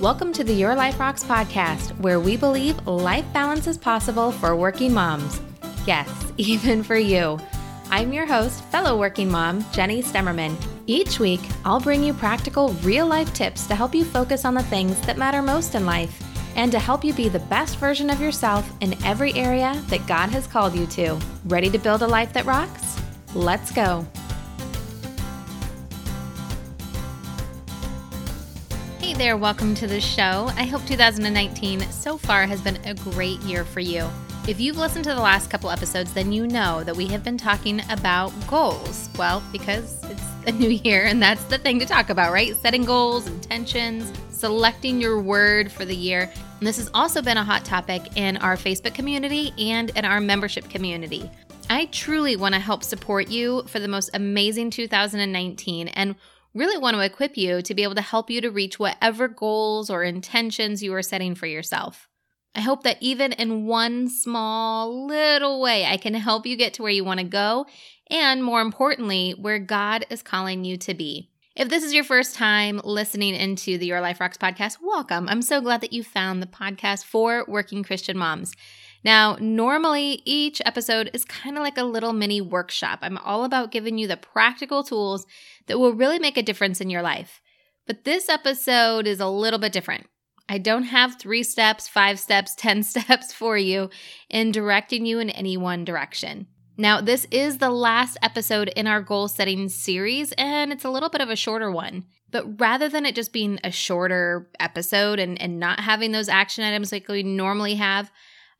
Welcome to the Your Life Rocks podcast, where we believe life balance is possible for working moms. Yes, even for you. I'm your host, fellow working mom, Jenny Stemmerman. Each week, I'll bring you practical, real life tips to help you focus on the things that matter most in life and to help you be the best version of yourself in every area that God has called you to. Ready to build a life that rocks? Let's go. Hey there, welcome to the show. I hope 2019 so far has been a great year for you. If you've listened to the last couple episodes, then you know that we have been talking about goals. Well, because it's a new year and that's the thing to talk about, right? Setting goals, intentions, selecting your word for the year. And this has also been a hot topic in our Facebook community and in our membership community. I truly want to help support you for the most amazing 2019 and really want to equip you to be able to help you to reach whatever goals or intentions you are setting for yourself. I hope that even in one small little way, I can help you get to where you want to go and more importantly, where God is calling you to be. If this is your first time listening into the Your Life Rocks podcast, welcome. I'm so glad that you found the podcast for working Christian moms. Now, normally each episode is kind of like a little mini workshop. I'm all about giving you the practical tools that will really make a difference in your life. But this episode is a little bit different. I don't have three steps, five steps, 10 steps for you in directing you in any one direction. Now, this is the last episode in our goal setting series, and it's a little bit of a shorter one. But rather than it just being a shorter episode and, and not having those action items like we normally have,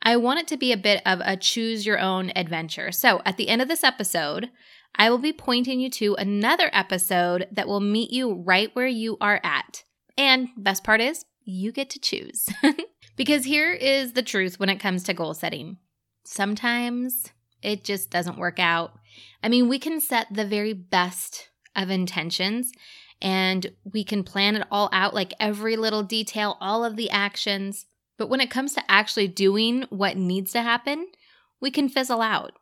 I want it to be a bit of a choose your own adventure. So at the end of this episode, I will be pointing you to another episode that will meet you right where you are at. And best part is, you get to choose. because here is the truth when it comes to goal setting. Sometimes it just doesn't work out. I mean, we can set the very best of intentions and we can plan it all out, like every little detail, all of the actions. But when it comes to actually doing what needs to happen, we can fizzle out.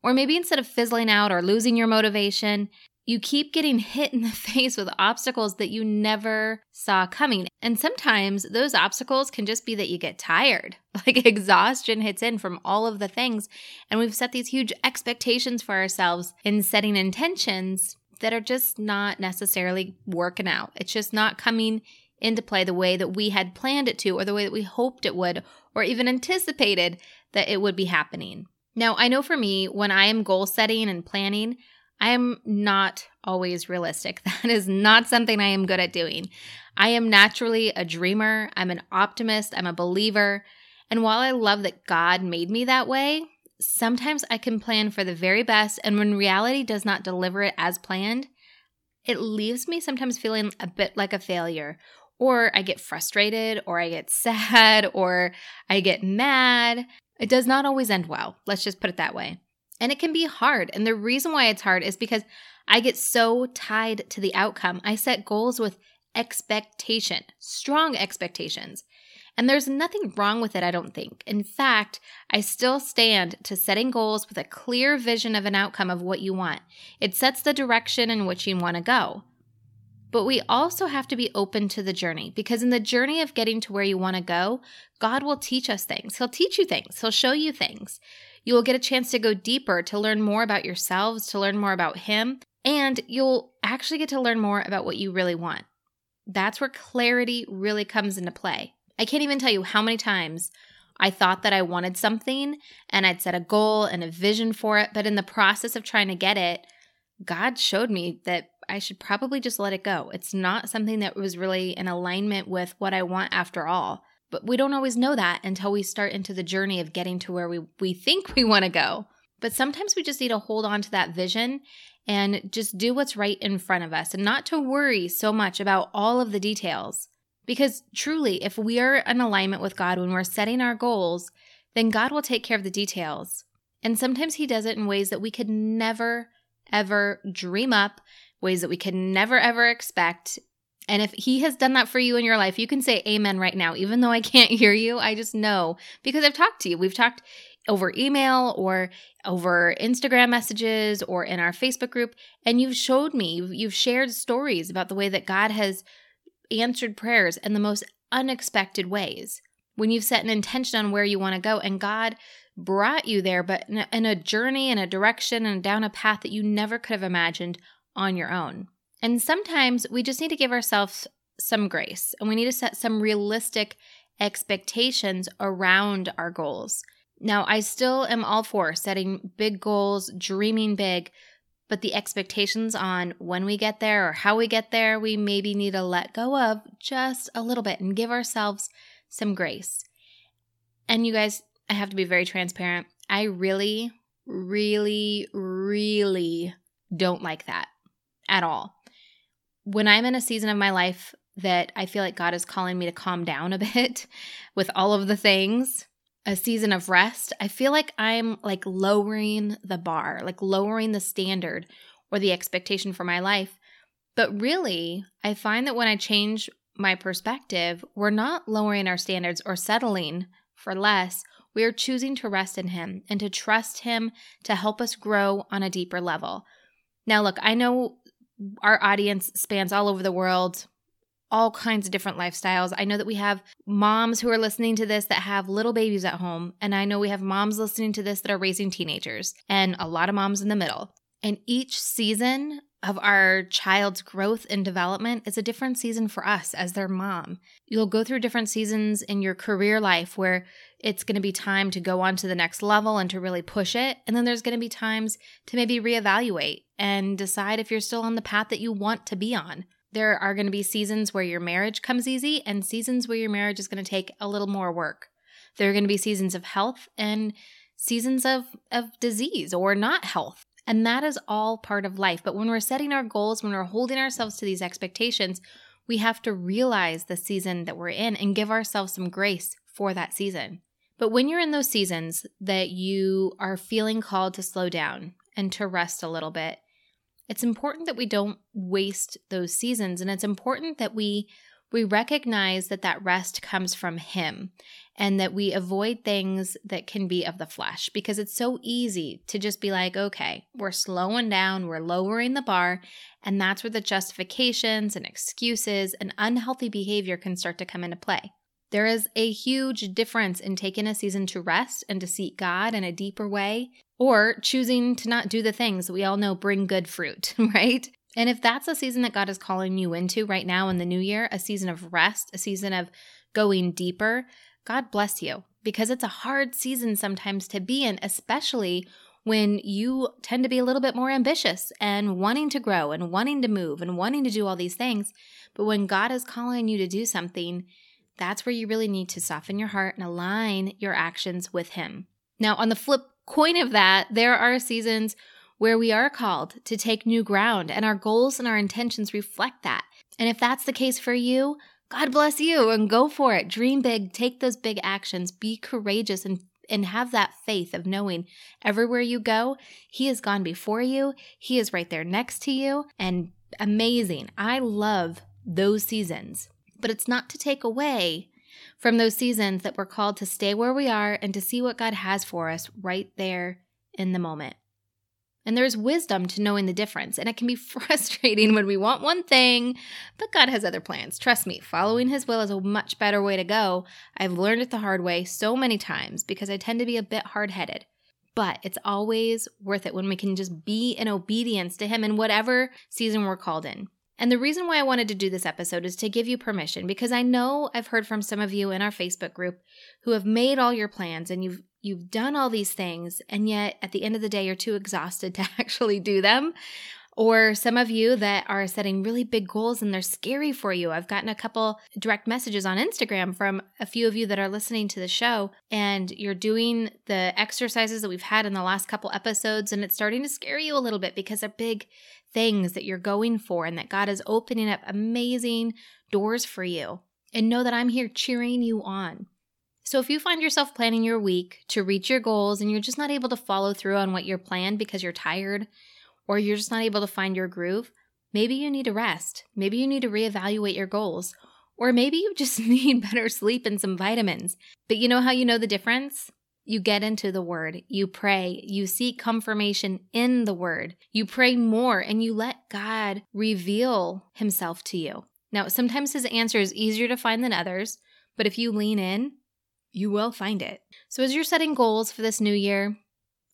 Or maybe instead of fizzling out or losing your motivation, you keep getting hit in the face with obstacles that you never saw coming. And sometimes those obstacles can just be that you get tired. Like exhaustion hits in from all of the things. And we've set these huge expectations for ourselves in setting intentions that are just not necessarily working out. It's just not coming into play the way that we had planned it to, or the way that we hoped it would, or even anticipated that it would be happening. Now, I know for me, when I am goal setting and planning, I am not always realistic. That is not something I am good at doing. I am naturally a dreamer, I'm an optimist, I'm a believer. And while I love that God made me that way, sometimes I can plan for the very best, and when reality does not deliver it as planned, it leaves me sometimes feeling a bit like a failure or I get frustrated, or I get sad, or I get mad. It does not always end well. Let's just put it that way. And it can be hard. And the reason why it's hard is because I get so tied to the outcome. I set goals with expectation, strong expectations. And there's nothing wrong with it, I don't think. In fact, I still stand to setting goals with a clear vision of an outcome of what you want. It sets the direction in which you want to go. But we also have to be open to the journey because in the journey of getting to where you want to go, God will teach us things. He'll teach you things, He'll show you things. You will get a chance to go deeper, to learn more about yourselves, to learn more about Him, and you'll actually get to learn more about what you really want. That's where clarity really comes into play. I can't even tell you how many times I thought that I wanted something and I'd set a goal and a vision for it, but in the process of trying to get it, God showed me that I should probably just let it go. It's not something that was really in alignment with what I want after all. But we don't always know that until we start into the journey of getting to where we, we think we want to go. But sometimes we just need to hold on to that vision and just do what's right in front of us and not to worry so much about all of the details. Because truly, if we are in alignment with God when we're setting our goals, then God will take care of the details. And sometimes He does it in ways that we could never, ever dream up ways that we could never ever expect. And if he has done that for you in your life, you can say amen right now. Even though I can't hear you, I just know because I've talked to you. We've talked over email or over Instagram messages or in our Facebook group, and you've showed me, you've shared stories about the way that God has answered prayers in the most unexpected ways. When you've set an intention on where you want to go and God brought you there, but in a, in a journey, in a direction, and down a path that you never could have imagined on your own. And sometimes we just need to give ourselves some grace and we need to set some realistic expectations around our goals. Now, I still am all for setting big goals, dreaming big, but the expectations on when we get there or how we get there, we maybe need to let go of just a little bit and give ourselves some grace. And you guys, I have to be very transparent. I really, really, really don't like that at all. When I'm in a season of my life that I feel like God is calling me to calm down a bit with all of the things, a season of rest, I feel like I'm like lowering the bar, like lowering the standard or the expectation for my life. But really, I find that when I change my perspective, we're not lowering our standards or settling for less. We are choosing to rest in Him and to trust Him to help us grow on a deeper level. Now, look, I know our audience spans all over the world all kinds of different lifestyles. I know that we have moms who are listening to this that have little babies at home. And I know we have moms listening to this that are raising teenagers, and a lot of moms in the middle. And each season of our child's growth and development is a different season for us as their mom. You'll go through different seasons in your career life where it's going to be time to go on to the next level and to really push it. And then there's going to be times to maybe reevaluate and decide if you're still on the path that you want to be on. There are going to be seasons where your marriage comes easy and seasons where your marriage is going to take a little more work. There are going to be seasons of health and seasons of, of disease or not health. And that is all part of life. But when we're setting our goals, when we're holding ourselves to these expectations, we have to realize the season that we're in and give ourselves some grace for that season. But when you're in those seasons that you are feeling called to slow down and to rest a little bit, it's important that we don't waste those seasons. And it's important that we we recognize that that rest comes from him and that we avoid things that can be of the flesh because it's so easy to just be like okay we're slowing down we're lowering the bar and that's where the justifications and excuses and unhealthy behavior can start to come into play there is a huge difference in taking a season to rest and to seek God in a deeper way, or choosing to not do the things we all know bring good fruit, right? And if that's a season that God is calling you into right now in the new year, a season of rest, a season of going deeper, God bless you because it's a hard season sometimes to be in, especially when you tend to be a little bit more ambitious and wanting to grow and wanting to move and wanting to do all these things. But when God is calling you to do something, that's where you really need to soften your heart and align your actions with Him. Now, on the flip coin of that, there are seasons where we are called to take new ground, and our goals and our intentions reflect that. And if that's the case for you, God bless you and go for it. Dream big, take those big actions, be courageous, and and have that faith of knowing everywhere you go, He has gone before you, He is right there next to you, and amazing. I love those seasons but it's not to take away from those seasons that we're called to stay where we are and to see what God has for us right there in the moment. And there's wisdom to knowing the difference. And it can be frustrating when we want one thing, but God has other plans. Trust me, following His will is a much better way to go. I've learned it the hard way so many times because I tend to be a bit hard headed. But it's always worth it when we can just be in obedience to Him in whatever season we're called in. And the reason why I wanted to do this episode is to give you permission because I know I've heard from some of you in our Facebook group who have made all your plans and you've you've done all these things and yet at the end of the day you're too exhausted to actually do them. Or some of you that are setting really big goals and they're scary for you. I've gotten a couple direct messages on Instagram from a few of you that are listening to the show, and you're doing the exercises that we've had in the last couple episodes, and it's starting to scare you a little bit because they're big things that you're going for and that God is opening up amazing doors for you. And know that I'm here cheering you on. So, if you find yourself planning your week to reach your goals and you're just not able to follow through on what you're planned because you're tired or you're just not able to find your groove, maybe you need to rest. Maybe you need to reevaluate your goals. Or maybe you just need better sleep and some vitamins. But you know how you know the difference? You get into the word, you pray, you seek confirmation in the word, you pray more, and you let God reveal himself to you. Now, sometimes his answer is easier to find than others. But if you lean in, you will find it. So, as you're setting goals for this new year,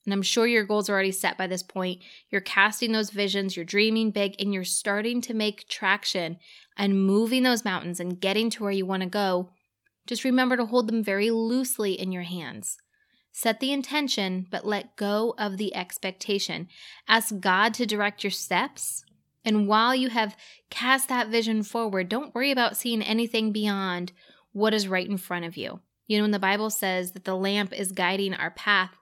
and I'm sure your goals are already set by this point, you're casting those visions, you're dreaming big, and you're starting to make traction and moving those mountains and getting to where you want to go. Just remember to hold them very loosely in your hands. Set the intention, but let go of the expectation. Ask God to direct your steps. And while you have cast that vision forward, don't worry about seeing anything beyond what is right in front of you. You know, when the Bible says that the lamp is guiding our path,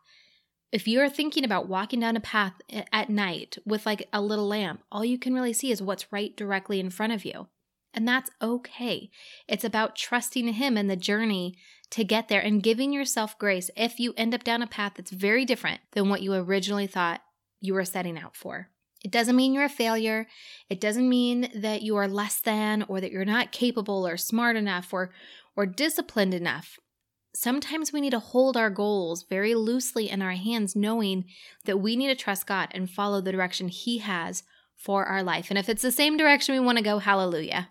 if you're thinking about walking down a path at night with like a little lamp, all you can really see is what's right directly in front of you. And that's okay. It's about trusting Him in the journey to get there and giving yourself grace if you end up down a path that's very different than what you originally thought you were setting out for. It doesn't mean you're a failure. It doesn't mean that you are less than or that you're not capable or smart enough or or disciplined enough sometimes we need to hold our goals very loosely in our hands, knowing that we need to trust God and follow the direction He has for our life. And if it's the same direction we want to go, hallelujah.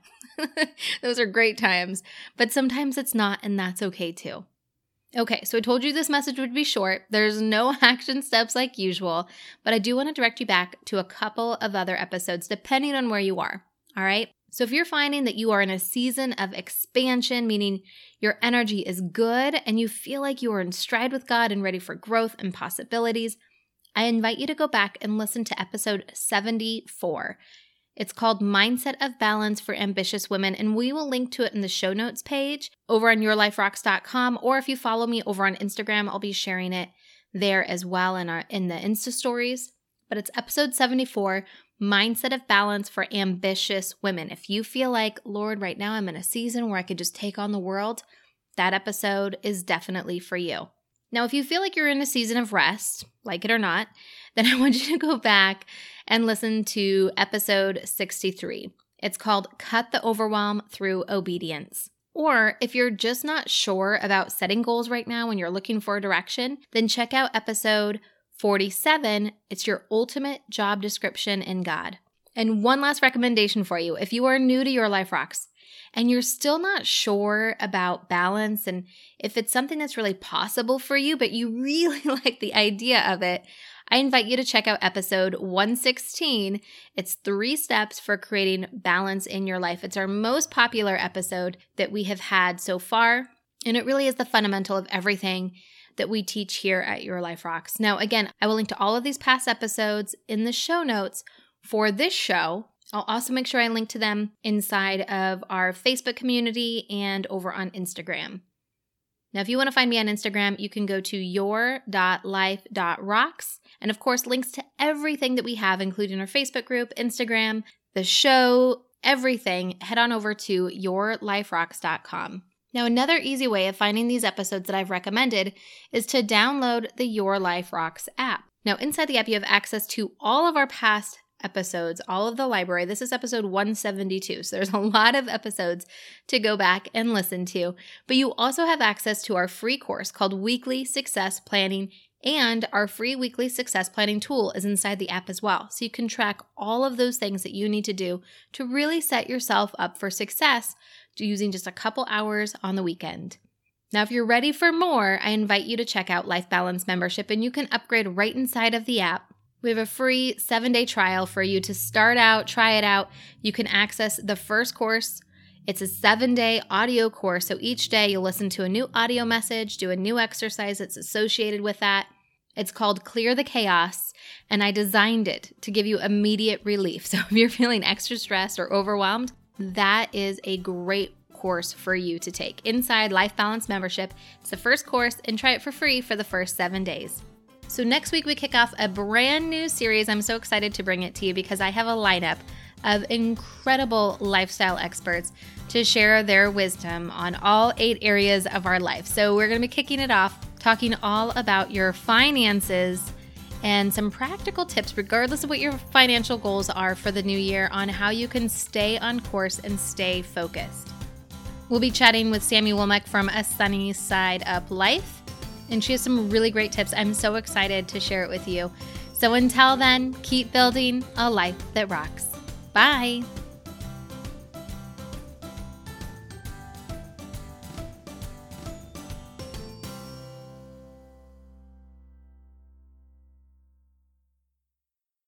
Those are great times. But sometimes it's not, and that's okay too. Okay, so I told you this message would be short. There's no action steps like usual, but I do want to direct you back to a couple of other episodes depending on where you are. All right. So, if you're finding that you are in a season of expansion, meaning your energy is good and you feel like you are in stride with God and ready for growth and possibilities, I invite you to go back and listen to episode 74. It's called Mindset of Balance for Ambitious Women, and we will link to it in the show notes page over on yourliferocks.com. Or if you follow me over on Instagram, I'll be sharing it there as well in our in the Insta stories. But it's episode 74 mindset of balance for ambitious women. If you feel like, Lord, right now I'm in a season where I could just take on the world, that episode is definitely for you. Now, if you feel like you're in a season of rest, like it or not, then I want you to go back and listen to episode 63. It's called Cut the Overwhelm Through Obedience. Or if you're just not sure about setting goals right now and you're looking for a direction, then check out episode 47, it's your ultimate job description in God. And one last recommendation for you if you are new to Your Life Rocks and you're still not sure about balance and if it's something that's really possible for you, but you really like the idea of it, I invite you to check out episode 116. It's three steps for creating balance in your life. It's our most popular episode that we have had so far. And it really is the fundamental of everything that we teach here at Your Life Rocks. Now, again, I will link to all of these past episodes in the show notes for this show. I'll also make sure I link to them inside of our Facebook community and over on Instagram. Now, if you want to find me on Instagram, you can go to your.life.rocks. And of course, links to everything that we have, including our Facebook group, Instagram, the show, everything, head on over to yourliferocks.com. Now, another easy way of finding these episodes that I've recommended is to download the Your Life Rocks app. Now, inside the app, you have access to all of our past episodes, all of the library. This is episode 172. So there's a lot of episodes to go back and listen to. But you also have access to our free course called Weekly Success Planning. And our free weekly success planning tool is inside the app as well. So you can track all of those things that you need to do to really set yourself up for success using just a couple hours on the weekend. Now, if you're ready for more, I invite you to check out Life Balance membership and you can upgrade right inside of the app. We have a free seven day trial for you to start out, try it out. You can access the first course. It's a seven day audio course. So each day you'll listen to a new audio message, do a new exercise that's associated with that. It's called Clear the Chaos, and I designed it to give you immediate relief. So if you're feeling extra stressed or overwhelmed, that is a great course for you to take. Inside Life Balance membership, it's the first course and try it for free for the first seven days. So, next week we kick off a brand new series. I'm so excited to bring it to you because I have a lineup of incredible lifestyle experts to share their wisdom on all eight areas of our life. So, we're going to be kicking it off talking all about your finances and some practical tips, regardless of what your financial goals are for the new year, on how you can stay on course and stay focused. We'll be chatting with Sammy Womack from A Sunny Side Up Life, and she has some really great tips. I'm so excited to share it with you. So until then, keep building a life that rocks. Bye.